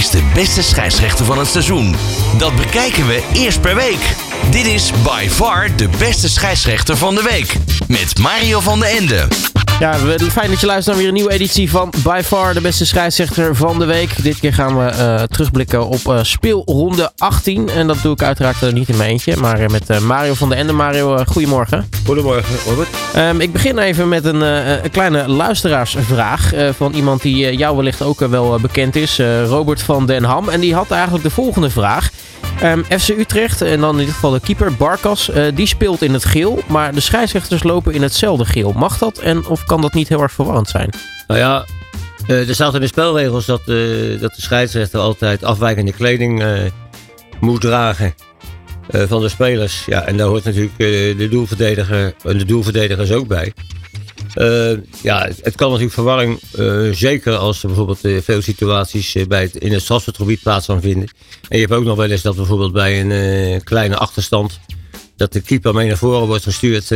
is de beste scheidsrechter van het seizoen? Dat bekijken we eerst per week. Dit is by far de beste scheidsrechter van de week. Met Mario van den Ende. Ja, fijn dat je luistert naar weer een nieuwe editie van By Far de beste scheidsrechter van de week. Dit keer gaan we uh, terugblikken op uh, speelronde 18. En dat doe ik uiteraard uh, niet in mijn eentje, maar met Mario van den Ende. Mario, goedemorgen. Goedemorgen, Robert. Um, ik begin even met een, een kleine luisteraarsvraag van iemand die jou wellicht ook wel bekend is. Robert van den Ham. En die had eigenlijk de volgende vraag. Um, FC Utrecht, en dan in dit geval de keeper Barkas, uh, die speelt in het geel. Maar de scheidsrechters lopen in hetzelfde geel. Mag dat en of kan dat niet heel erg verwarrend zijn? Nou ja, uh, er staat in de spelregels dat, uh, dat de scheidsrechter altijd afwijkende kleding moet dragen van de spelers. Ja, en daar hoort natuurlijk de doelverdediger en de doelverdedigers ook bij. Uh, ja, het kan natuurlijk verwarring, uh, zeker als er bijvoorbeeld uh, veel situaties bij in het strafschopgebied plaats gaan vinden. En je hebt ook nog wel eens dat bijvoorbeeld bij een kleine achterstand, dat de keeper mee naar voren wordt gestuurd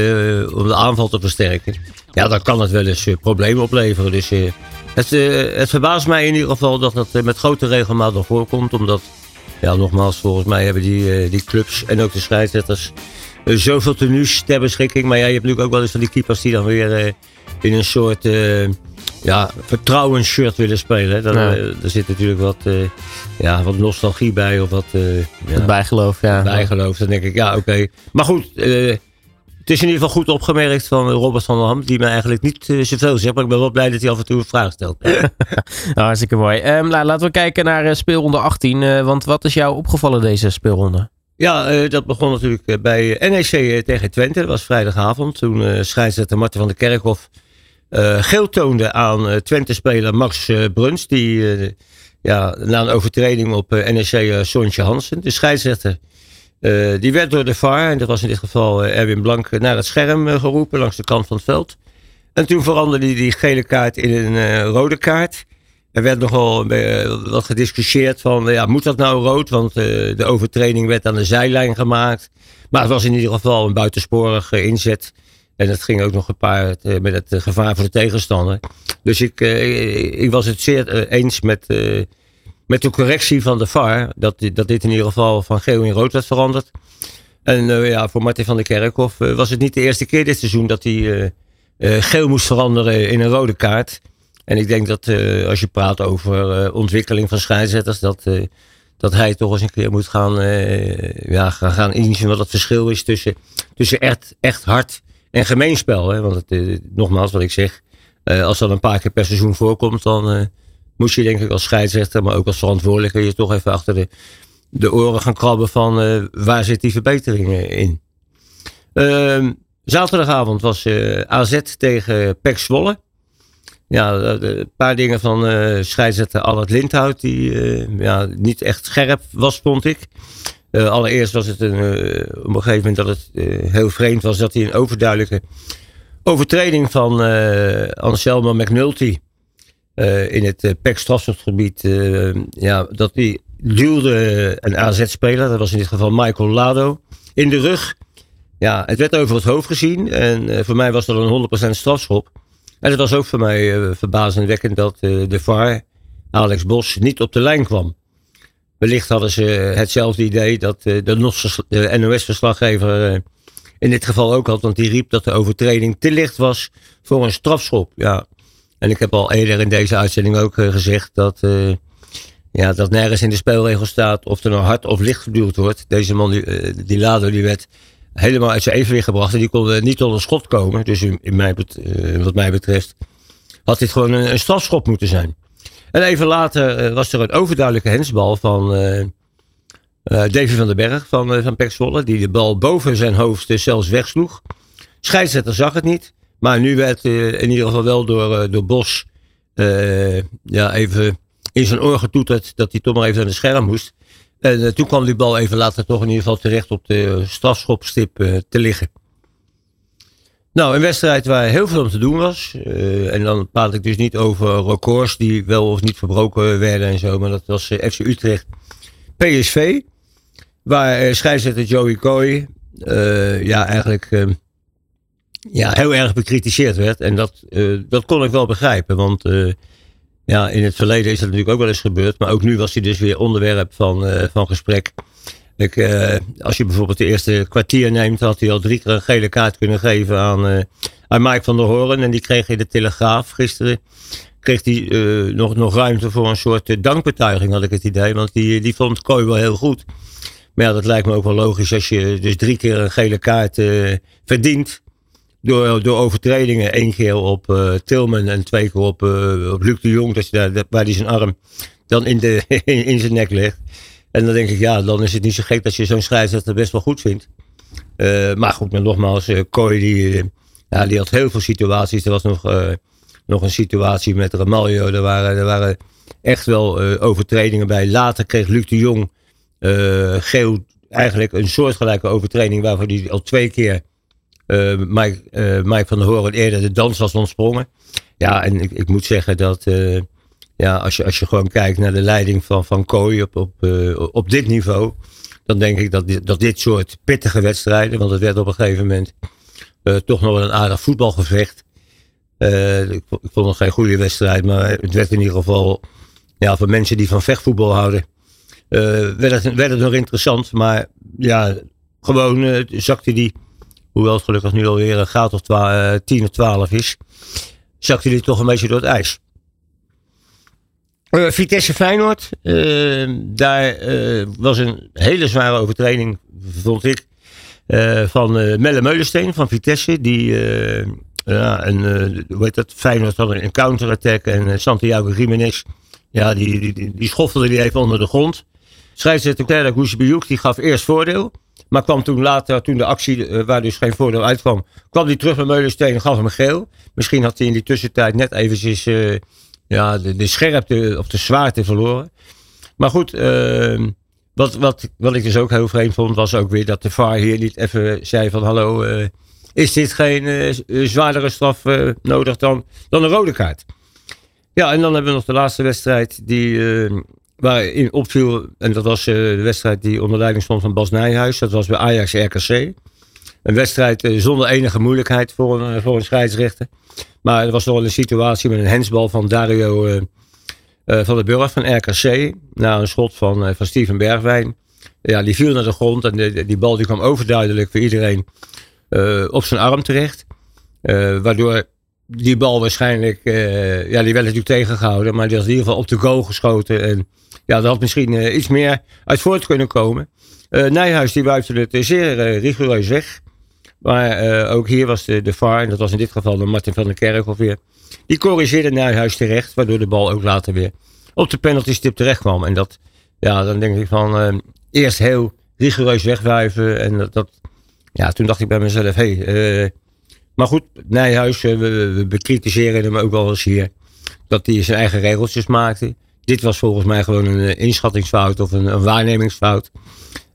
om de aanval te versterken. Ja, dan kan het wel eens problemen opleveren. Dus het, het verbaast mij in ieder geval dat dat met grote regelmaat nog voorkomt, omdat, ja, nogmaals, volgens mij hebben die, die clubs en ook de scheidsrechters zoveel tenues ter beschikking. Maar ja, je hebt natuurlijk ook wel eens van die keepers die dan weer uh, in een soort uh, ja, vertrouwensshirt willen spelen. Dan, ja. uh, er zit natuurlijk wat, ja, wat nostalgie bij of wat ja, bijgeloof. Ja. Bijgeloof, dan denk ik, ja, oké. Okay. Maar goed, het is in ieder geval goed opgemerkt van Robert van der Ham, die me eigenlijk niet zoveel zegt, maar ik ben wel blij dat hij af en toe een vraag stelt. nou, hartstikke mooi. Um, nou, laten we kijken naar speelronde 18, uh, want wat is jou opgevallen deze speelronde? Ja, uh, dat begon natuurlijk bij NEC tegen Twente. Dat was vrijdagavond. Toen uh, scheidsrechter Marten van der Kerkhof geel toonde aan Twente-speler Max Bruns. Die ja, na een overtreding op NEC Sontje Hansen. De scheidsrechter die werd door de VAR, en dat was in dit geval Erwin Blank, naar het scherm geroepen langs de kant van het veld. En toen veranderde die gele kaart in een rode kaart. Er werd nogal uh, wat gediscussieerd van, ja, moet dat nou rood? Want uh, de overtreding werd aan de zijlijn gemaakt. Maar het was in ieder geval een buitensporige inzet. En het ging ook nog gepaard uh, met het gevaar voor de tegenstander. Dus ik, ik was het zeer eens met, met de correctie van de VAR. Dat, dat dit in ieder geval van geel in rood werd veranderd. En ja, voor Martin van der Kerkhoff was het niet de eerste keer dit seizoen dat hij geel moest veranderen in een rode kaart. En ik denk dat uh, als je praat over uh, ontwikkeling van scheidsrechters, dat, uh, dat hij toch eens een keer moet gaan, ja, gaan, gaan inzien wat het verschil is tussen, tussen echt, echt hard en gemeenspel. Hè? Want het, nogmaals, wat ik zeg, als dat een paar keer per seizoen voorkomt, dan moet je denk ik als scheidsrechter, maar ook als verantwoordelijke, je toch even achter de, de oren gaan krabben van waar zit die verbetering in. Ehm, zaterdagavond was AZ tegen Pek Zwolle. Ja, een paar dingen van uh, scheidsrechter Albert Lindhout, die uh, ja, niet echt scherp was, vond ik. Uh, allereerst was het een, op een gegeven moment dat het heel vreemd was dat hij een overduidelijke overtreding van Anselmo McNulty in het strafschopgebied, ja, dat hij duwde een AZ-speler, dat was in dit geval Michael Lado, in de rug. Ja, het werd over het hoofd gezien en voor mij was dat een 100% strafschop. En het was ook voor mij uh, verbazingwekkend dat uh, de VAR, Alex Bos, niet op de lijn kwam. Wellicht hadden ze hetzelfde idee dat uh, de, NOS-verslaggever in dit geval ook had. Want die riep dat de overtreding te licht was voor een strafschop. Ja. En ik heb al eerder in deze uitzending ook gezegd dat, ja, dat nergens in de spelregel staat of er nou hard of licht geduwd wordt. Deze man, die, die die werd helemaal uit zijn evenwicht gebracht. En die kon niet tot een schot komen. Dus in, mij, uh, wat mij betreft had dit gewoon een, een strafschop moeten zijn. En even later uh, was er een overduidelijke hensbal van uh, Davy van den Berg van, van Pek Zwolle. Die de bal boven zijn hoofd zelfs wegsloeg. Scheidsrechter zag het niet. Maar nu werd in ieder geval wel door, door Bos ja, even in zijn oor getoeterd dat hij toch maar even naar de scherm moest. En uh, toen kwam die bal even later toch in ieder geval terecht op de strafschopstip uh, te liggen. Nou, een wedstrijd waar heel veel om te doen was. Uh, en dan praat ik dus niet over records die wel of niet verbroken werden en zo. Maar dat was FC Utrecht PSV. Waar scheidsrechter Joey Coy ja, eigenlijk ja, heel erg bekritiseerd werd. En dat, dat kon ik wel begrijpen. Want ja, in het verleden is dat natuurlijk ook wel eens gebeurd. Maar ook nu was hij dus weer onderwerp van, van gesprek. Ik, als je bijvoorbeeld de eerste kwartier neemt, had hij al drie keer een gele kaart kunnen geven aan, aan Mike van der Hoorn. En die kreeg in de Telegraaf gisteren kreeg hij nog, nog ruimte voor een soort dankbetuiging, had ik het idee. Want die, die vond Kooi wel heel goed. Maar ja, dat lijkt me ook wel logisch als je dus drie keer een gele kaart verdient door, door overtredingen. Eén keer op uh, Tilman en twee keer op, uh, op Luc de Jong. Dat je daar, waar hij zijn arm dan in, de, in, zijn nek legt. En dan denk ik, ja, dan is het niet zo gek dat je zo'n scheidsrechter best wel goed vindt. Uh, maar goed, maar nogmaals, Kooi die, ja, die had heel veel situaties. Er was nog, nog een situatie met Ramaljo. Er waren, er waren echt wel overtredingen bij. Later kreeg Luc de Jong geel eigenlijk een soortgelijke overtreding waarvoor hij al twee keer uh, Mike, uh, Mike van der Hoorn eerder de dans was ontsprongen. Ja, en ik, ik moet zeggen dat uh, ja, als, je, als je gewoon kijkt naar de leiding van, van Kooi op, op, op dit niveau. Dan denk ik dat dat dit soort pittige wedstrijden, want het werd op een gegeven moment toch nog wel een aardig voetbalgevecht. Ik, vond het geen goede wedstrijd, maar het werd in ieder geval ja, voor mensen die van vechtvoetbal houden. werd, het, werd het nog interessant, maar ja, gewoon zakte die hoewel het gelukkig nu alweer een graad of 10 of 12 is, zakte hij toch een beetje door het ijs. Uh, Vitesse Feyenoord, uh, daar was een hele zware overtreding, vond ik, van Melle Meulensteen van Vitesse. Die, ja, een, hoe heet dat, Feyenoord had een counterattack en Santiago Jiménez, ja, die, die, die, die schoffelde die even onder de grond. Scheidsrechter Terra Goesebioek, die gaf eerst voordeel. Maar kwam toen later, toen de actie, uh, waar dus geen voordeel uitkwam, kwam hij terug met Meulensteen en gaf hem geel. Misschien had hij in die tussentijd net eventjes uh, ja, de, de scherpte of de zwaarte verloren. Maar goed, uh, wat, wat, wat ik dus ook heel vreemd vond, was ook weer dat de VAR hier niet even zei van hallo, eh, is dit geen zwaardere straf nodig dan, dan een rode kaart? Ja, en dan hebben we nog de laatste wedstrijd die waarin opviel, en dat was uh, de wedstrijd die onder leiding stond van Bas Nijhuis. Dat was bij Ajax RKC. Een wedstrijd uh, zonder enige moeilijkheid voor een, voor een scheidsrechter. Maar er was nog een situatie met een hensbal van Dario van de Burg van RKC. Na een schot van, van Steven Bergwijn. Ja, die viel naar de grond en die bal die kwam overduidelijk voor iedereen op zijn arm terecht. waardoor die bal waarschijnlijk, ja, die werd natuurlijk tegengehouden, maar die was in ieder geval op de goal geschoten. En ja, er had misschien uh, iets meer uit voort kunnen komen. Uh, Nijhuis die buiten het zeer rigoureus weg. Maar ook hier was de, de VAR, en dat was in dit geval de Martin van der Kerk weer. Die corrigeerde Nijhuis terecht, waardoor de bal ook later weer op de penalty stip terecht kwam. En dat, ja, dan denk ik van eerst heel rigoureus wegwuiven. En dat, dat, ja, toen dacht ik bij mezelf, hé, hey, maar goed, Nijhuis, we, we bekritiseren hem ook wel eens hier. Dat hij zijn eigen regeltjes maakte. Dit was volgens mij gewoon een eh, inschattingsfout of een, waarnemingsfout.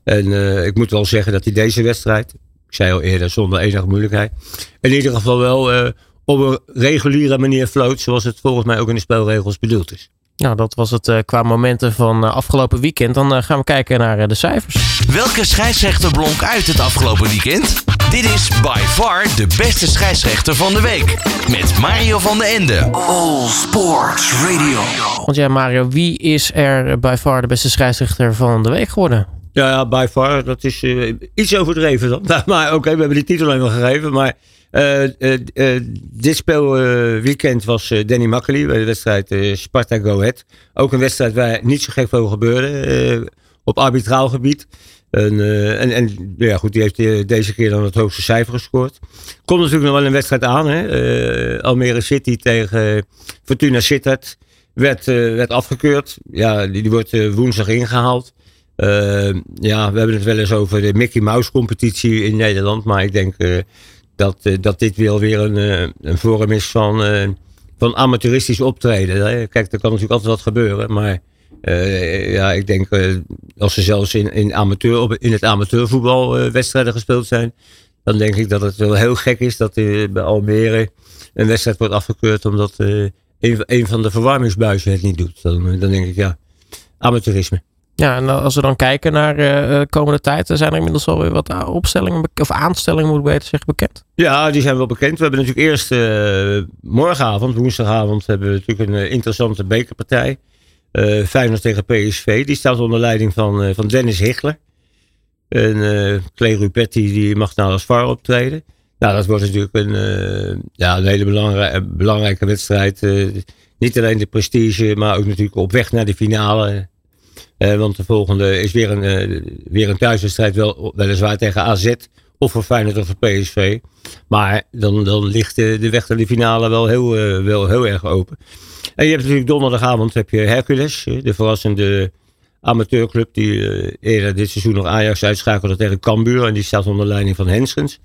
En uh, ik moet wel zeggen dat hij deze wedstrijd, ik zei al eerder, zonder enige moeilijkheid, in ieder geval wel op een reguliere manier floot, zoals het volgens mij ook in de spelregels bedoeld is. Nou, dat was het uh, qua momenten van uh, afgelopen weekend. Dan uh, gaan we kijken naar de cijfers. Welke scheidsrechter blonk uit het afgelopen weekend? Dit is by far de beste scheidsrechter van de week. Met Mario van den Ende. All Sports Radio. Want ja, Mario, wie is er by far de beste scheidsrechter van de week geworden? Ja, ja by far. Dat is iets overdreven dan. maar oké, we hebben die titel even gegeven. Maar uh, uh, dit speelweekend was Danny Makkely bij de wedstrijd Sparta Go Ahead. Ook een wedstrijd waar niet zo gek veel gebeurde op arbitraal gebied. En, en, en, ja, goed, die heeft deze keer dan het hoogste cijfer gescoord. Komt natuurlijk nog wel een wedstrijd aan. Hè? Almere City tegen Fortuna Sittard werd, werd afgekeurd. Ja, die, die wordt woensdag ingehaald. Ja, we hebben het wel eens over de Mickey Mouse competitie in Nederland. Maar ik denk dat, eh, dat dit wel weer een, eh, een vorm is van, eh, van amateuristisch optreden. Kijk, er kan natuurlijk altijd wat gebeuren, maar ja, ik denk als er zelfs in, in, amateur, in het amateurvoetbal wedstrijden gespeeld zijn, dan denk ik dat het wel heel gek is dat bij Almere een wedstrijd wordt afgekeurd omdat een, een van de verwarmingsbuizen het niet doet. Dan, dan denk ik ja, amateurisme. Ja, en als we dan kijken naar de komende tijd, zijn er inmiddels alweer wat opstellingen of aanstellingen, moet ik beter zeggen, bekend? Ja, die zijn wel bekend. We hebben natuurlijk eerst morgenavond, woensdagavond, hebben we natuurlijk een interessante bekerpartij. Feyenoord tegen PSV. Die staat onder leiding van, van Dennis Hichler. En uh, Rupetti die mag nou als VAR optreden. Nou, dat wordt natuurlijk een, uh, ja, een hele belangrijke, belangrijke wedstrijd. Uh, niet alleen de prestige, maar ook natuurlijk op weg naar de finale. Want de volgende is weer een, weer een thuiswedstrijd, wel, weliswaar tegen AZ. Of voor Feyenoord of voor PSV. Maar dan, dan ligt de, weg naar de finale wel heel, wel heel erg open. En je hebt natuurlijk donderdagavond heb je Hercules, de verrassende amateurclub die uh, eerder dit seizoen nog Ajax uitschakelde tegen Cambuur. En die staat onder leiding van Henskens.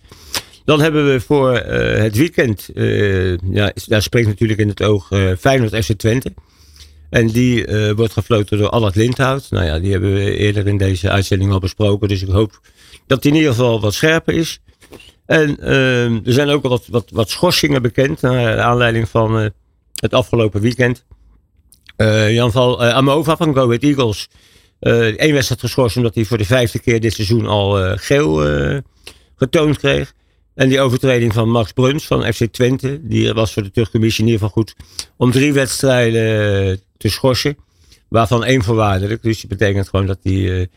Dan hebben we voor uh, het weekend, uh, ja, daar spreekt natuurlijk in het oog Feyenoord FC Twente. En die wordt gefloten door Allard Lindhout. Nou ja, die hebben we eerder in deze uitzending al besproken. Dus ik hoop dat die in ieder geval wat scherper is. En er zijn ook al wat, wat, wat schorsingen bekend naar aanleiding van het afgelopen weekend. Uh, Jan uh, Amova van Go Ahead Eagles. Eén wedstrijd geschorst omdat hij voor de vijfde keer dit seizoen al geel getoond kreeg. En die overtreding van Max Bruns van FC Twente. Die was voor de terugcommissie in ieder geval goed. Om drie wedstrijden te schorsen. Waarvan één voorwaardelijk. Dus dat betekent gewoon dat hij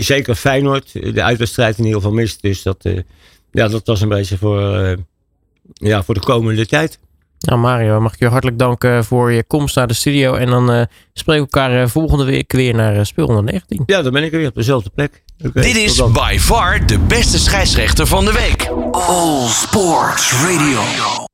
zeker Feyenoord de uitwedstrijd in ieder geval mist. Dus dat, ja, dat was een beetje voor, ja, voor de komende tijd. Nou Mario, mag ik je hartelijk danken voor je komst naar de studio. En dan uh, spreken we elkaar uh, volgende week weer naar uh, Speel 119. Ja, dan ben ik weer op dezelfde plek. Okay, Dit is by far de beste scheidsrechter van de week. All Sports Radio.